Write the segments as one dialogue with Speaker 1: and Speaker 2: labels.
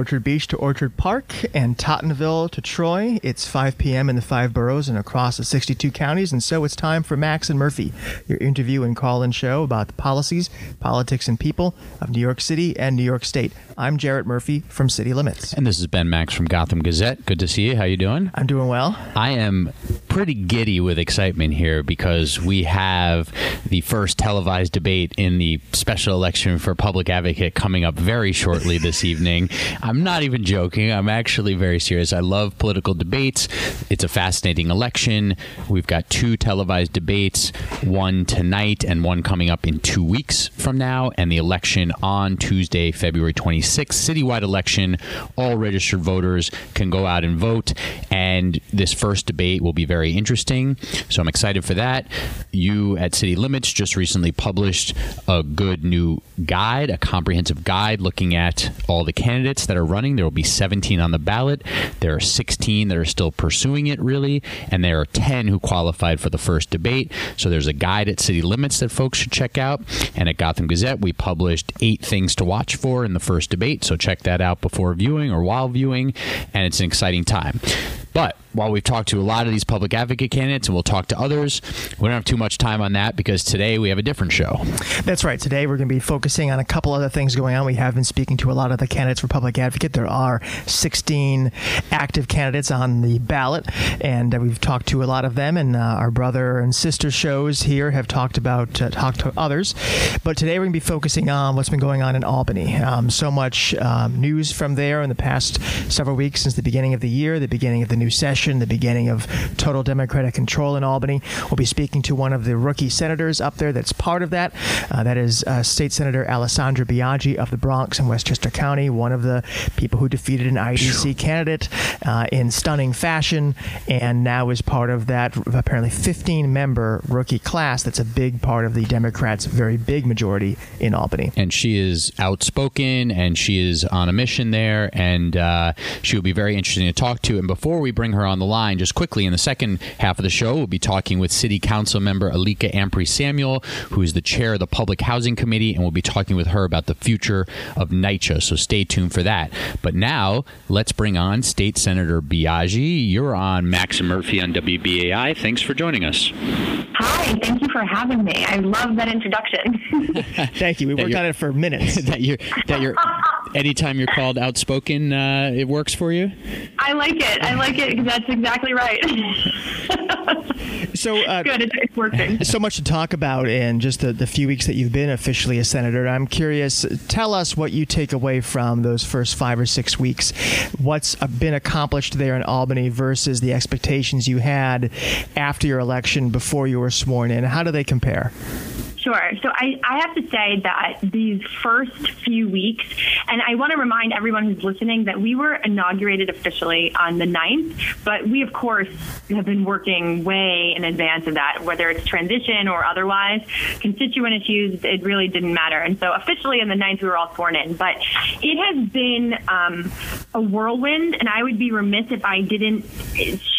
Speaker 1: Orchard Beach to Orchard Park and Tottenville to Troy, it's 5 p.m. in the five boroughs and across the 62 counties, and so it's time for Max and Murphy, your interview and call in show about the policies, politics, and people of New York City and New York State. I'm Jarrett Murphy from City Limits.
Speaker 2: And this is Ben Max from Gotham Gazette. Good to see you. How you doing?
Speaker 1: I'm doing well.
Speaker 2: I am pretty giddy with excitement here because we have the first televised debate in the special election for public advocate coming up very shortly this evening. I'm not even joking. I'm actually very serious. I love political debates. It's a fascinating election. We've got two televised debates, one tonight and one coming up in two weeks from now, and the election on Tuesday, February 26th. Citywide election. All registered voters can go out and vote. And this first debate will be very interesting. So I'm excited for that. You at City Limits just recently published a good new guide, a comprehensive guide looking at all the candidates that are running. There will be 17 on the ballot. There are 16 that are still pursuing it, really, and there are 10 who qualified for the first debate. So there's a guide at City Limits that folks should check out. And at Gotham Gazette, we published eight things to watch for in the first debate. So check that out before viewing or while viewing, and it's an exciting time. But while we've talked to a lot of these public advocate candidates and we'll talk to others, we don't have too much time on that because today we have a different show.
Speaker 1: That's right. Today we're going to be focusing on a couple other things going on. We have been speaking to a lot of the candidates for public advocate. There are 16 active candidates on the ballot, and uh, we've talked to a lot of them. And uh, our brother and sister shows here have talked about uh, talked to others. But today we're going to be focusing on what's been going on in Albany. Um, so much um, news from there in the past several weeks since the beginning of the year, the beginning of the new session, the beginning of total Democratic control in Albany. We'll be speaking to one of the rookie senators up there that's part of that. Uh, that is uh, State Senator Alessandra Biaggi of the Bronx and Westchester County, one of the people who defeated an IDC candidate uh, in stunning fashion, and now is part of that apparently 15 member rookie class that's a big part of the Democrats' very big majority in Albany.
Speaker 2: And she is outspoken and she is on a mission there, and uh, she will be very interesting to talk to. And before we bring her on the line, just quickly, in the second half of the show, we'll be talking with City Council member Alicka Ampry Samuel, who is the chair of the Public Housing Committee, and we'll be talking with her about the future of NYCHA. So stay tuned for that. But now, let's bring on State Senator Biaggi. You're on Max and Murphy on WBAI. Thanks for joining us.
Speaker 3: Hi, thank you for having me. I love that introduction.
Speaker 1: Thank you. We worked on it for minutes.
Speaker 2: that you're that you're anytime you're called outspoken, uh, it works for you.
Speaker 3: I like it. I like it because that's exactly right.
Speaker 1: So uh,
Speaker 3: Good, it's, it's working.
Speaker 1: so much to talk about in just the, the few weeks that you've been officially a senator. I'm curious, tell us what you take away from those first five or six weeks. What's been accomplished there in Albany versus the expectations you had after your election before you were sworn in? How do they compare?
Speaker 3: Sure. So I, I have to say that these first few weeks, and I want to remind everyone who's listening that we were inaugurated officially on the 9th, but we, of course, have been working way in advance of that, whether it's transition or otherwise. Constituent issues, it really didn't matter. And so officially on the 9th, we were all sworn in. But it has been um, a whirlwind, and I would be remiss if I didn't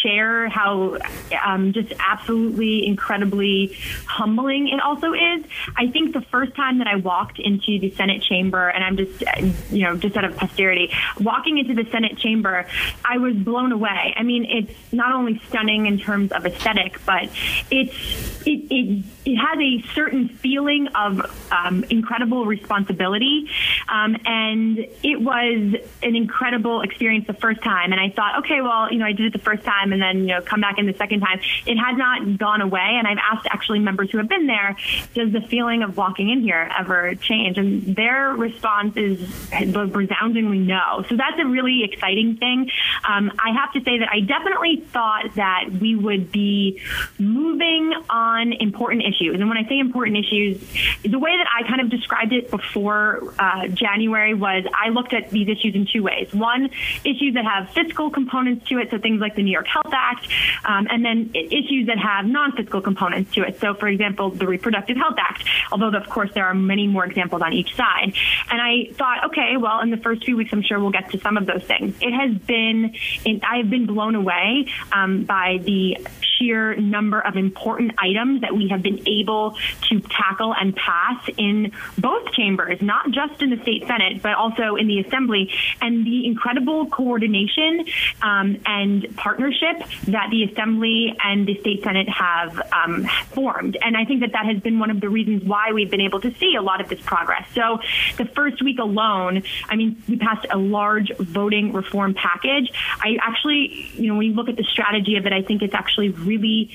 Speaker 3: share how um, just absolutely incredibly humbling it also is. I think the first time that I walked into the Senate chamber, and I'm just, uh, you know, just out of posterity, walking into the Senate chamber, I was blown away. I mean, it's not only stunning in terms of aesthetic, but it's it it, it has a certain feeling of um, incredible responsibility, um, and it was an incredible experience the first time. And I thought, okay, well, you know, I did it the first time, and then you know, come back in the second time. It has not gone away, and I've asked actually members who have been there, does the feeling of walking in here ever change? And their response is resoundingly no. So that's a really exciting thing. Um, I have to say that I definitely thought that we would be moving on important issues. And when I say important issues, the way that I kind of described it before uh, January was I looked at these issues in two ways. One, issues that have fiscal components to it, so things like the New York Health Act, um, and then issues that have non fiscal components to it. So, for example, the Reproductive Health Act, although, of course, there are many more examples on each side. And I thought, okay, well, in the first few weeks, I'm sure we'll get to some of those things. It has been, I have been blown away um, by the sheer number of important items that we have been able to tackle and pass in both chambers, not just in the state Senate, but also in the Assembly, and the incredible coordination um, and partnership that the Assembly and the state Senate have um, formed. And I think that that has been one of the reasons why we've been able to see a lot of this progress. So the first week alone, I mean, we passed a large voting reform package. I actually, you know, when you look at the strategy of it, I think it's actually really really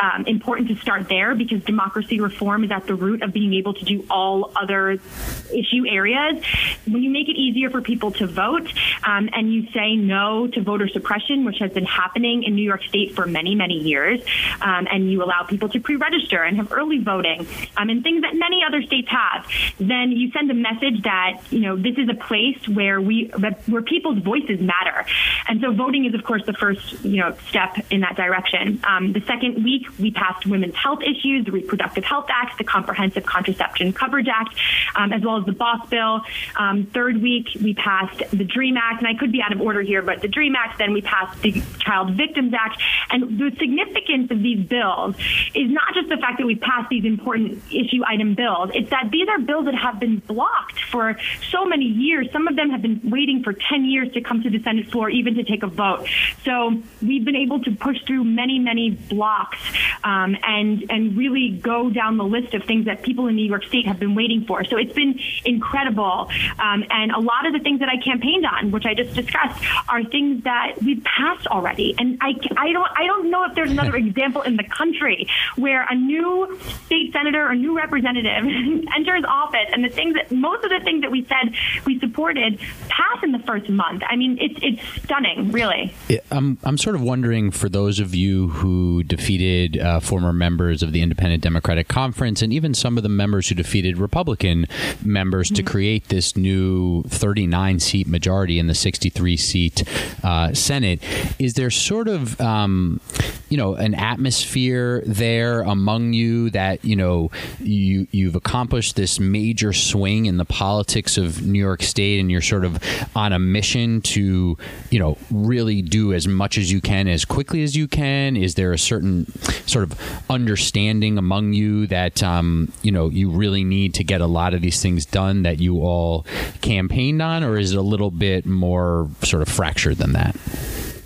Speaker 3: um, important to start there because democracy reform is at the root of being able to do all other issue areas. When you make it easier for people to vote um, and you say no to voter suppression, which has been happening in New York State for many, many years, um, and you allow people to pre register and have early voting um, and things that many other states have, then you send a message that, you know, this is a place where we, where people's voices matter. And so voting is, of course, the first, you know, step in that direction. Um, the second week, we passed women's health issues, the Reproductive Health Act, the Comprehensive Contraception Coverage Act, um, as well as the BOSS bill. Um, third week, we passed the DREAM Act, and I could be out of order here, but the DREAM Act, then we passed the Child Victims Act. And the significance of these bills is not just the fact that we passed these important issue item bills, it's that these are bills that have been blocked for so many years. Some of them have been waiting for 10 years to come to the Senate floor, even to take a vote. So we've been able to push through many, many blocks um, and and really go down the list of things that people in New York State have been waiting for. So it's been incredible, um, and a lot of the things that I campaigned on, which I just discussed, are things that we've passed already. And I, I don't I don't know if there's another example in the country where a new state senator or new representative enters office, and the things that most of the things that we said we supported pass in the first month. I mean, it's it's stunning, really.
Speaker 2: I'm I'm sort of wondering for those of you who defeated defeated uh, former members of the Independent Democratic Conference and even some of the members who defeated Republican members mm-hmm. to create this new 39 seat majority in the 63 seat uh, Senate. Is there sort of, um, you know, an atmosphere there among you that, you know, you, you've accomplished this major swing in the politics of New York State and you're sort of on a mission to, you know, really do as much as you can as quickly as you can? Is there a certain sort of understanding among you that um, you know you really need to get a lot of these things done that you all campaigned on, or is it a little bit more sort of fractured than that?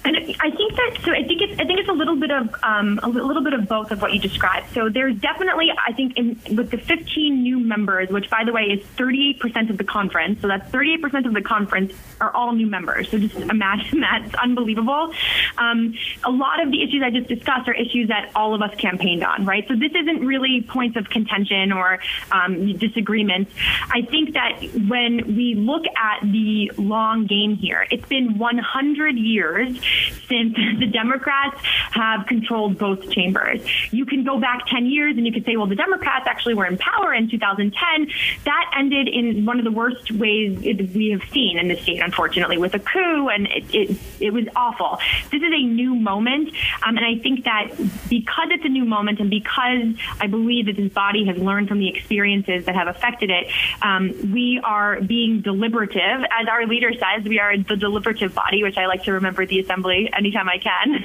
Speaker 3: And I think that so. I think it's I think it's a little bit of um, a little bit of both of what you described. So there's definitely I think in, with the 15 new members, which by the way is 38 percent of the conference. So that's 38 percent of the conference are all new members. So just imagine that it's unbelievable. Um, a lot of the issues I just discussed are issues that all of us campaigned on, right? So this isn't really points of contention or um, disagreements. I think that when we look at the long game here, it's been 100 years since the Democrats have controlled both chambers. You can go back 10 years and you could say, well, the Democrats actually were in power in 2010. That ended in one of the worst ways we have seen in the state, unfortunately, with a coup, and it, it, it was awful. This is a new moment, um, and I think that because it's a new moment and because I believe that this body has learned from the experiences that have affected it, um, we are being deliberative. As our leader says, we are the deliberative body, which I like to remember the assembly anytime I can.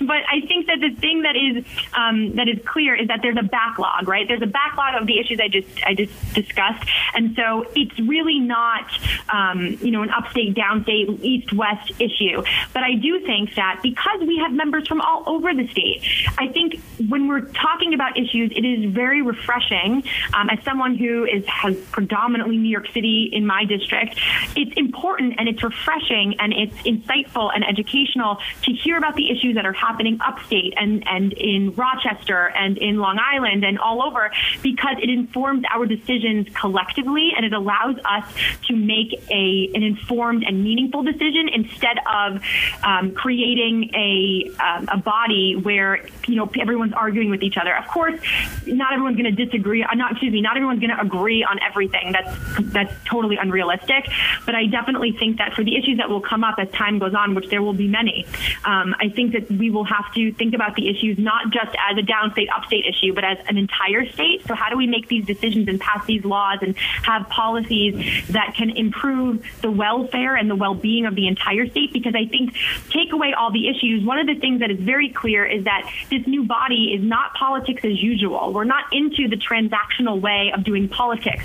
Speaker 3: but I think that the thing that is um, that is clear is that there's a backlog, right? There's a backlog of the issues I just I just discussed, and so it's really not um, you know an upstate, downstate, east west issue. But I do think that because we have members from all over the state, I think when we're talking about issues, it is very refreshing. Um, as someone who is has predominantly New York City in my district, it's important and it's refreshing and it's insightful and educational to hear about the issues that are happening upstate and, and in Rochester and in Long Island and all over because it informs our decisions collectively and it allows us to make a an informed and meaningful decision instead of um, creating a um, a body where you know everyone's arguing with each other. Of course, not everyone's going to disagree. Uh, not excuse me. Not everyone's going to agree on everything. That's that's totally unrealistic. But I definitely think that for the issues that will come up as time goes on, which there will be many. Um, I think that we will have to think about the issues not just as a downstate upstate issue, but as an entire state. So how do we make these decisions and pass these laws and have policies that can improve the welfare and the well-being of the entire state? Because I think take away all the issues. One of the things that is very clear is that this new body is not politics as usual. We're not into the transactional way of doing politics.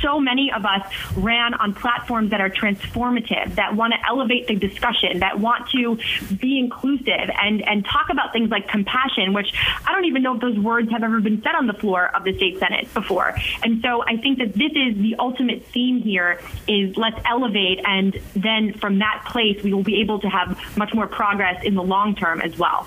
Speaker 3: So many of us ran on platforms that are transformative, that want to elevate the discussion, that want to be inclusive and, and talk about things like compassion, which I don't even know if those words have ever been said on the floor of the state senate before. And so I think that this is the ultimate theme here is let's elevate and then from that place we will be able to have much more progress in the long term as well.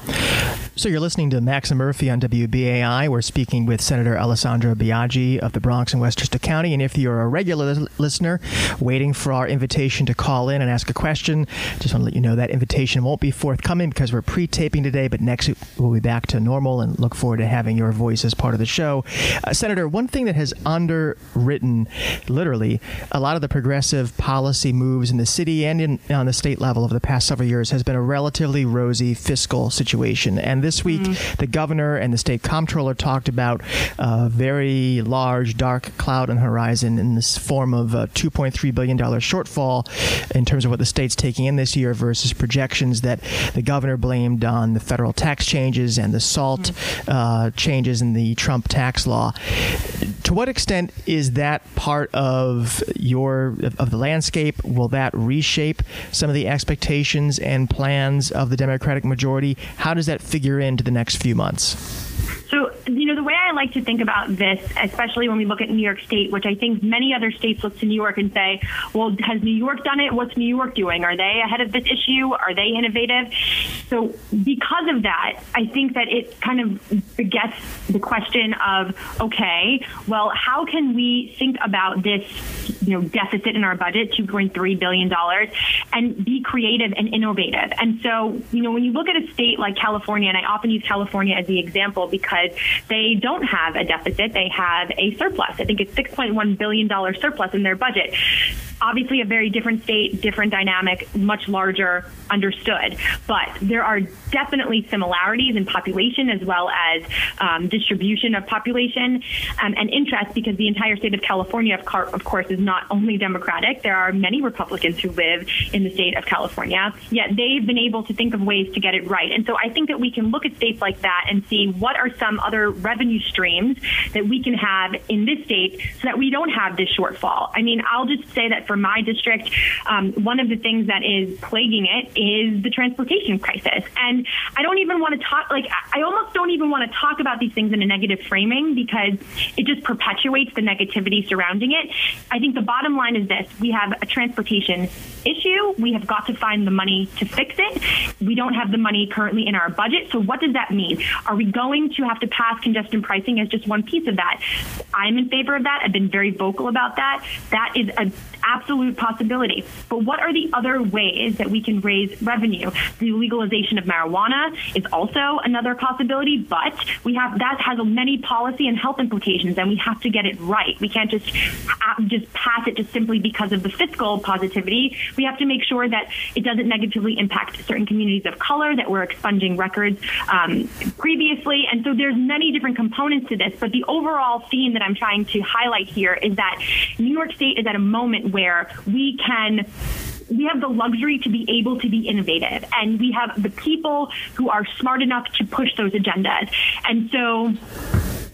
Speaker 1: So you're listening to Max and Murphy on WBAI. We're speaking with Senator Alessandra Biaggi of the Bronx and Westchester County. And if you're a regular listener waiting for our invitation to call in and ask a question, just want to let you know that invitation won't be forthcoming because we're pre-taping today. But next week we'll be back to normal and look forward to having your voice as part of the show. Uh, Senator, one thing that has underwritten, literally, a lot of the progressive policy moves in the city and in, on the state level over the past several years has been a relatively rosy fiscal situation. And this week, mm-hmm. the governor and the state comptroller talked about a very large dark cloud on the horizon in this form of a $2.3 billion shortfall in terms of what the state's taking in this year versus projections that the governor blamed on the federal tax changes and the SALT mm-hmm. uh, changes in the Trump tax law. To what extent is that part of your of the landscape? Will that reshape some of the expectations and plans of the Democratic majority? How does that figure into the next few months?
Speaker 3: You know, the way I like to think about this, especially when we look at New York State, which I think many other states look to New York and say, well, has New York done it? What's New York doing? Are they ahead of this issue? Are they innovative? So, because of that, I think that it kind of begets the question of, okay, well, how can we think about this, you know, deficit in our budget, $2.3 billion, and be creative and innovative? And so, you know, when you look at a state like California, and I often use California as the example because they don't have a deficit. They have a surplus. I think it's $6.1 billion surplus in their budget obviously a very different state, different dynamic, much larger, understood. But there are definitely similarities in population as well as um, distribution of population um, and interest because the entire state of California, of, of course, is not only Democratic. There are many Republicans who live in the state of California, yet they've been able to think of ways to get it right. And so I think that we can look at states like that and see what are some other revenue streams that we can have in this state so that we don't have this shortfall. I mean, I'll just say that for my district, um, one of the things that is plaguing it is the transportation crisis. And I don't even want to talk, like, I almost don't even want to talk about these things in a negative framing because it just perpetuates the negativity surrounding it. I think the bottom line is this we have a transportation issue. We have got to find the money to fix it. We don't have the money currently in our budget. So, what does that mean? Are we going to have to pass congestion pricing as just one piece of that? I'm in favor of that. I've been very vocal about that. That is an absolute possibility. But what are the other ways that we can raise revenue? The legalization of marijuana is also another possibility, but we have that has many policy and health implications, and we have to get it right. We can't just uh, just pass it just simply because of the fiscal positivity. We have to make sure that it doesn't negatively impact certain communities of color that were expunging records um, previously, and so there's many different components to this. But the overall theme that I'm trying to highlight here is that New York State is at a moment where we can we have the luxury to be able to be innovative and we have the people who are smart enough to push those agendas. And so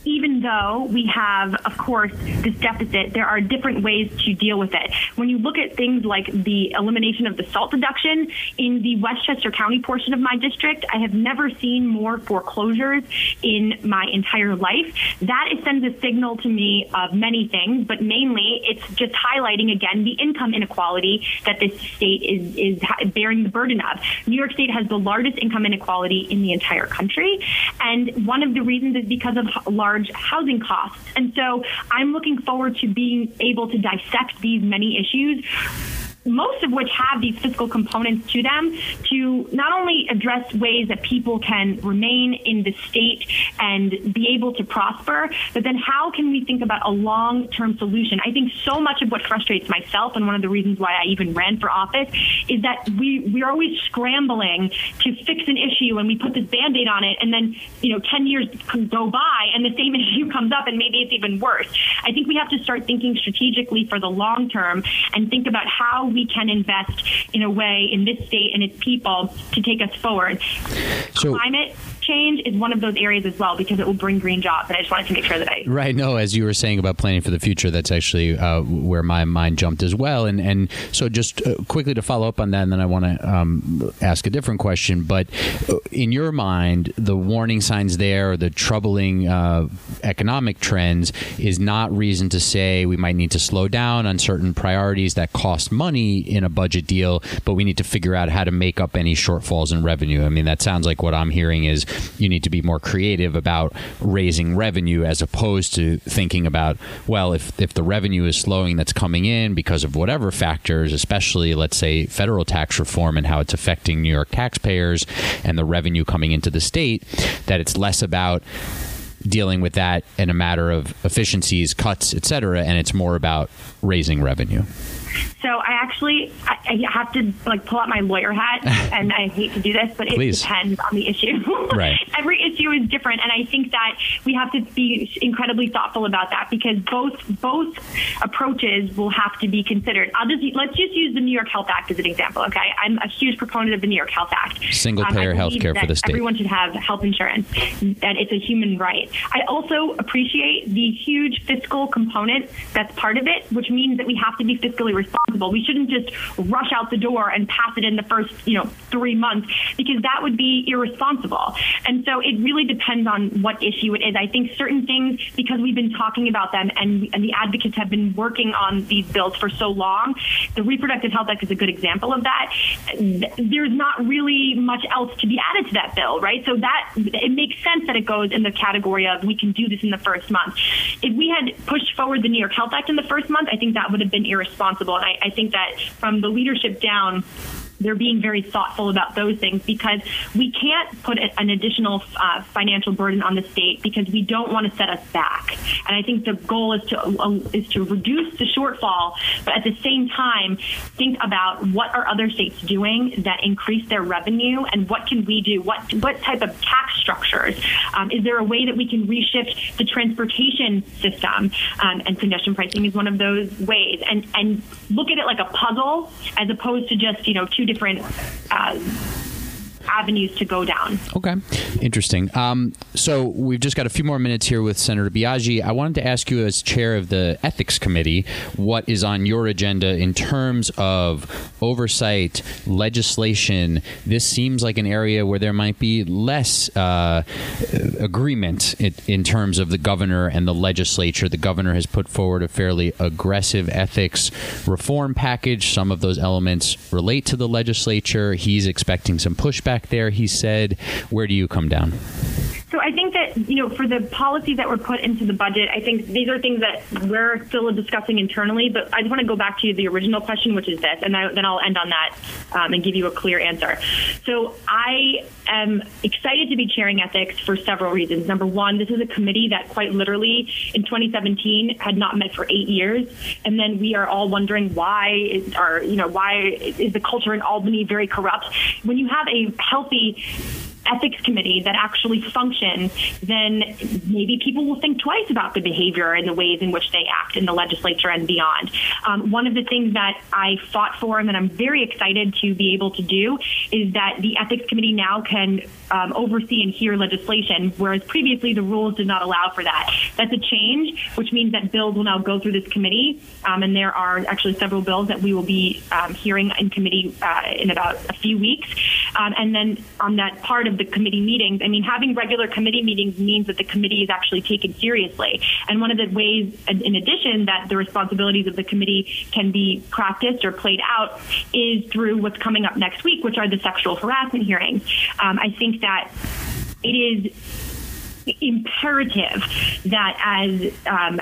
Speaker 3: even though we have, of course, this deficit, there are different ways to deal with it. When you look at things like the elimination of the SALT deduction in the Westchester County portion of my district, I have never seen more foreclosures in my entire life. That sends a signal to me of many things, but mainly it's just highlighting again the income inequality that this state is, is bearing the burden of. New York State has the largest income inequality in the entire country. And one of the reasons is because of large large housing costs. And so I'm looking forward to being able to dissect these many issues most of which have these fiscal components to them to not only address ways that people can remain in the state and be able to prosper, but then how can we think about a long term solution? I think so much of what frustrates myself, and one of the reasons why I even ran for office, is that we, we're always scrambling to fix an issue and we put this band aid on it, and then, you know, 10 years go by and the same issue comes up and maybe it's even worse. I think we have to start thinking strategically for the long term and think about how we can invest in a way in this state and its people to take us forward. So, Climate change is one of those areas as well because it will bring green jobs. And I just wanted to make sure that I
Speaker 2: right. No, as you were saying about planning for the future, that's actually uh, where my mind jumped as well. And and so just uh, quickly to follow up on that, and then I want to um, ask a different question. But uh, in your mind, the warning signs there, the troubling uh, economic trends, is not reason to say we might need to slow down on certain priorities that cost money in a budget deal, but we need to figure out how to make up any shortfalls in revenue. I mean, that sounds like what I'm hearing is you need to be more creative about raising revenue as opposed to thinking about, well, if, if the revenue is slowing that's coming in because of whatever factors, especially, let's say, federal tax reform and how it's affecting New York taxpayers and the revenue coming into the state, that it's less about dealing with that in a matter of efficiencies, cuts, et cetera, and it's more about raising revenue.
Speaker 3: So I actually I, I, have to like pull out my lawyer hat, and I hate to do this, but it Please. depends on the issue.
Speaker 2: Right.
Speaker 3: Every issue is different, and I think that we have to be incredibly thoughtful about that because both both approaches will have to be considered. I'll just let's just use the New York Health Act as an example. Okay, I'm a huge proponent of the New York Health Act.
Speaker 2: Single um, payer health care for the state.
Speaker 3: Everyone should have health insurance. That it's a human right. I also appreciate the huge fiscal component that's part of it, which means that we have to be fiscally responsible. We shouldn't just rush out the door and pass it in the first, you know, three months because that would be irresponsible. And so it really depends on what issue it is. I think certain things, because we've been talking about them and, and the advocates have been working on these bills for so long, the Reproductive Health Act is a good example of that. There's not really much else to be added to that bill, right? So that it makes sense that it goes in the category of we can do this in the first month. If we had pushed forward the New York Health Act in the first month, I think that would have been irresponsible. And I, I think that from the leadership down, they're being very thoughtful about those things because we can't put an additional uh, financial burden on the state because we don't want to set us back. And I think the goal is to uh, is to reduce the shortfall, but at the same time think about what are other states doing that increase their revenue and what can we do? What what type of tax structures? Um, is there a way that we can reshift the transportation system? Um, and congestion pricing is one of those ways. And and look at it like a puzzle as opposed to just you know two different uh, avenues to go down.
Speaker 2: Okay, interesting. Um, so we've just got a few more minutes here with Senator Biaggi. I wanted to ask you, as chair of the Ethics Committee, what is on your agenda in terms of oversight, legislation? This seems like an area where there might be less uh, agreement in, in terms of the governor and the legislature. The governor has put forward a fairly aggressive ethics reform package. Some of those elements relate to the legislature. He's expecting some pushback back there, he said. Where do you come down?
Speaker 3: So I think that, you know, for the policies that were put into the budget, I think these are things that we're still discussing internally. But I just want to go back to the original question, which is this, and then I'll end on that um, and give you a clear answer. So I am excited to be chairing ethics for several reasons. Number one, this is a committee that quite literally in 2017 had not met for eight years. And then we are all wondering why is, are, you know, why is the culture in Albany very corrupt? When you have a healthy ethics committee that actually functions, then maybe people will think twice about the behavior and the ways in which they act in the legislature and beyond. Um, one of the things that I fought for and that I'm very excited to be able to do is that the ethics committee now can um, oversee and hear legislation, whereas previously the rules did not allow for that. That's a change, which means that bills will now go through this committee, um, and there are actually several bills that we will be um, hearing in committee uh, in about a few weeks. Um, and then on that part of the committee meetings, I mean, having regular committee meetings means that the committee is actually taken seriously. And one of the ways, in addition, that the responsibilities of the committee can be practiced or played out is through what's coming up next week, which are the sexual harassment hearings. Um, I think that it is imperative that as um,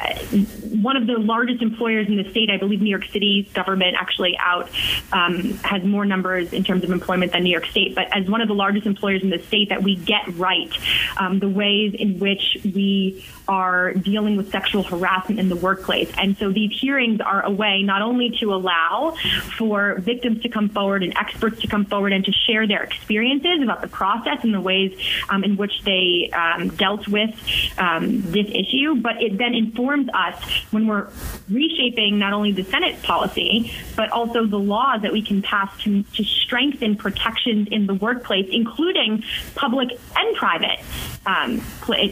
Speaker 3: one of the largest employers in the state, I believe New York City's government actually out um, has more numbers in terms of employment than New York State, but as one of the largest employers in the state, that we get right um, the ways in which we are dealing with sexual harassment in the workplace. And so these hearings are a way not only to allow for victims to come forward and experts to come forward and to share their experiences about the process and the ways um, in which they um, dealt with um, this issue, but it then informs us when we're reshaping not only the Senate policy, but also the laws that we can pass to, to strengthen protections in the workplace, including public and private, um,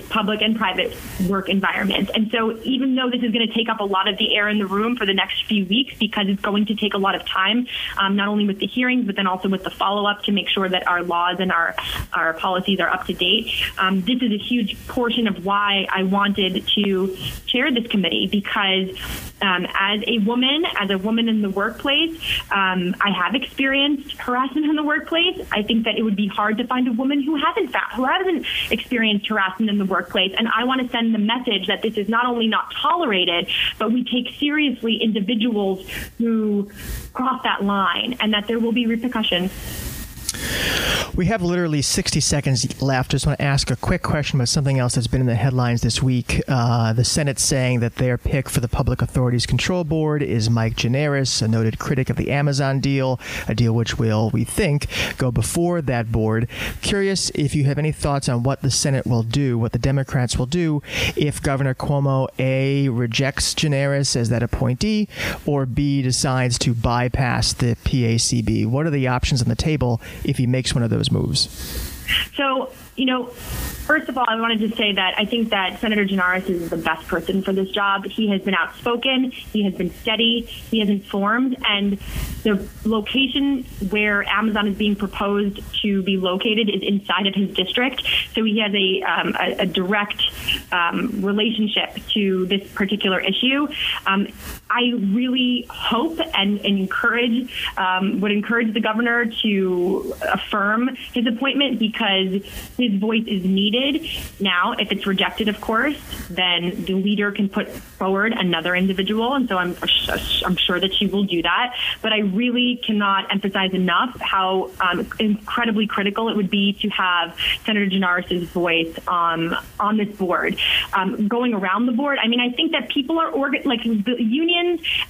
Speaker 3: public and private work environment. And so, even though this is going to take up a lot of the air in the room for the next few weeks, because it's going to take a lot of time, um, not only with the hearings, but then also with the follow up to make sure that our laws and our, our policies are up to date. Um, this is a huge portion of why I wanted to chair this committee because um, as a woman, as a woman in the workplace, um, I have experienced harassment in the workplace. I think that it would be hard to find a woman who hasn't who hasn't experienced harassment in the workplace. And I want to send the message that this is not only not tolerated, but we take seriously individuals who cross that line, and that there will be repercussions.
Speaker 1: We have literally 60 seconds left. Just want to ask a quick question about something else that's been in the headlines this week. Uh, the Senate saying that their pick for the Public Authorities Control Board is Mike Gianaris, a noted critic of the Amazon deal, a deal which will, we think, go before that board. Curious if you have any thoughts on what the Senate will do, what the Democrats will do, if Governor Cuomo A rejects Gianaris as that appointee, or B decides to bypass the PACB. What are the options on the table if he makes one of those moves?
Speaker 3: So, you know, First of all, I wanted to say that I think that Senator Gianaris is the best person for this job. He has been outspoken, he has been steady, he has informed, and the location where Amazon is being proposed to be located is inside of his district. So he has a, um, a, a, direct um, relationship to this particular issue. Um, I really hope and, and encourage, um, would encourage the governor to affirm his appointment because his voice is needed. Now, if it's rejected, of course, then the leader can put forward another individual. And so I'm, I'm sure that she will do that. But I really cannot emphasize enough how um, incredibly critical it would be to have Senator Gianaris' voice um, on this board. Um, going around the board, I mean, I think that people are organ- like the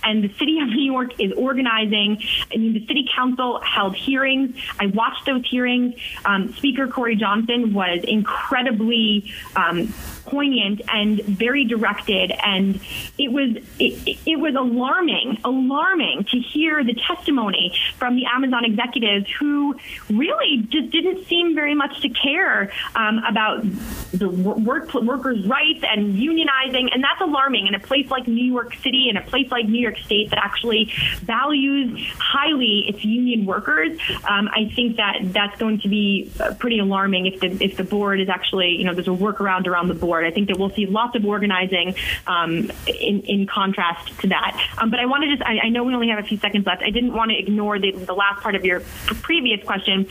Speaker 3: and the city of New York is organizing. I mean, the city council held hearings. I watched those hearings. Um, Speaker Corey Johnson was incredibly um, poignant and very directed. And it was it, it, was alarming alarming to hear the testimony from the amazon executives who really just didn't seem very much to care um, about the work workers rights and unionizing. And that's alarming in a place like new york city in a place like new york state that actually values highly its union workers. Um, i think that that's going to be uh, pretty alarming if the if the board is actually you know there's a workaround around the board I think that we'll see lots of organizing um, in, in contrast to that. Um, but I want to just, I, I, know we only have a few seconds left. I didn't want to ignore the, the last part of your previous question.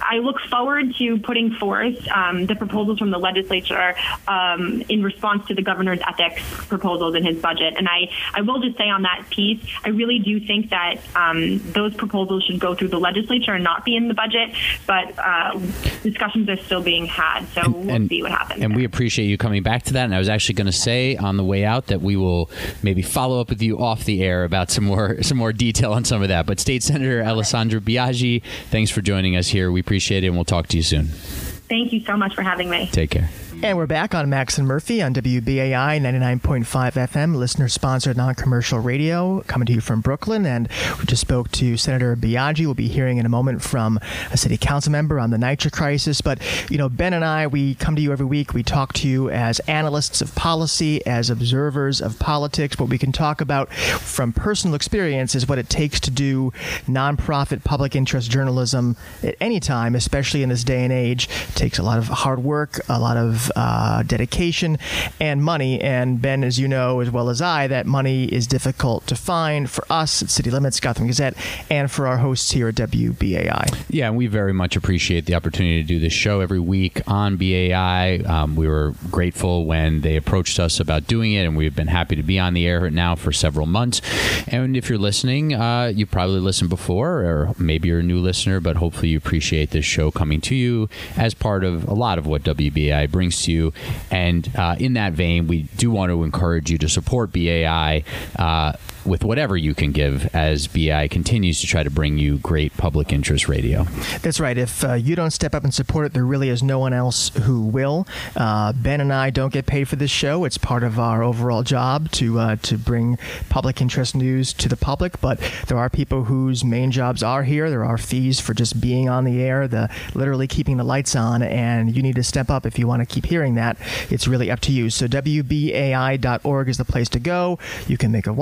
Speaker 3: I look forward to putting forth um, the proposals from the legislature um, in response to the governor's ethics proposals in his budget. And I, I will just say on that piece, I really do think that um, those proposals should go through the legislature and not be in the budget. But uh, discussions are still being had, so and, we'll
Speaker 2: and,
Speaker 3: see what happens.
Speaker 2: And there. we appreciate you you coming back to that. And I was actually going to say on the way out that we will maybe follow up with you off the air about some more some more detail on some of that. But State Senator Alessandra Biaggi, thanks for joining us here. We appreciate it, and we'll talk to you soon.
Speaker 3: Thank you so much for having me.
Speaker 2: Take care.
Speaker 1: And we're back on Max and Murphy on WBAI 99.5 FM, listener sponsored non commercial radio, coming to you from Brooklyn. And we just spoke to Senator Biaggi. We'll be hearing in a moment from a city council member on the NYCHA crisis. But, you know, Ben and I, we come to you every week. We talk to you as analysts of policy, as observers of politics. What we can talk about from personal experience is what it takes to do nonprofit public interest journalism at any time, especially in this day and age. It takes a lot of hard work, a lot of uh, dedication and money. And Ben, as you know as well as I, that money is difficult to find for us at City Limits, Gotham Gazette, and for our hosts here at WBAI.
Speaker 2: Yeah, and we very much appreciate the opportunity to do this show every week on BAI. Um, we were grateful when they approached us about doing it, and we've been happy to be on the air now for several months. And if you're listening, uh, you probably listened before, or maybe you're a new listener, but hopefully you appreciate this show coming to you as part of a lot of what WBAI brings to you. And uh, in that vein, we do want to encourage you to support BAI. Uh, with whatever you can give as BI continues to try to bring you great public interest radio.
Speaker 1: That's right. If uh, you don't step up and support it, there really is no one else who will. Uh, ben and I don't get paid for this show. It's part of our overall job to uh, to bring public interest news to the public. But there are people whose main jobs are here. There are fees for just being on the air, the literally keeping the lights on, and you need to step up if you want to keep hearing that. It's really up to you. So WBAI.org is the place to go. You can make a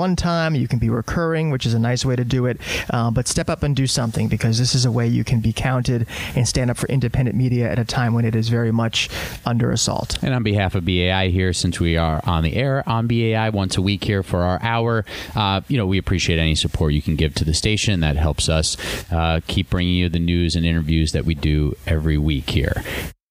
Speaker 1: You can be recurring, which is a nice way to do it. Uh, but step up and do something because this is a way you can be counted and stand up for independent media at a time when it is very much under assault.
Speaker 2: And on behalf of BAI here, since we are on the air on BAI once a week here for our hour, uh, you know, we appreciate any support you can give to the station. That helps us uh, keep bringing you the news and interviews that we do every week here.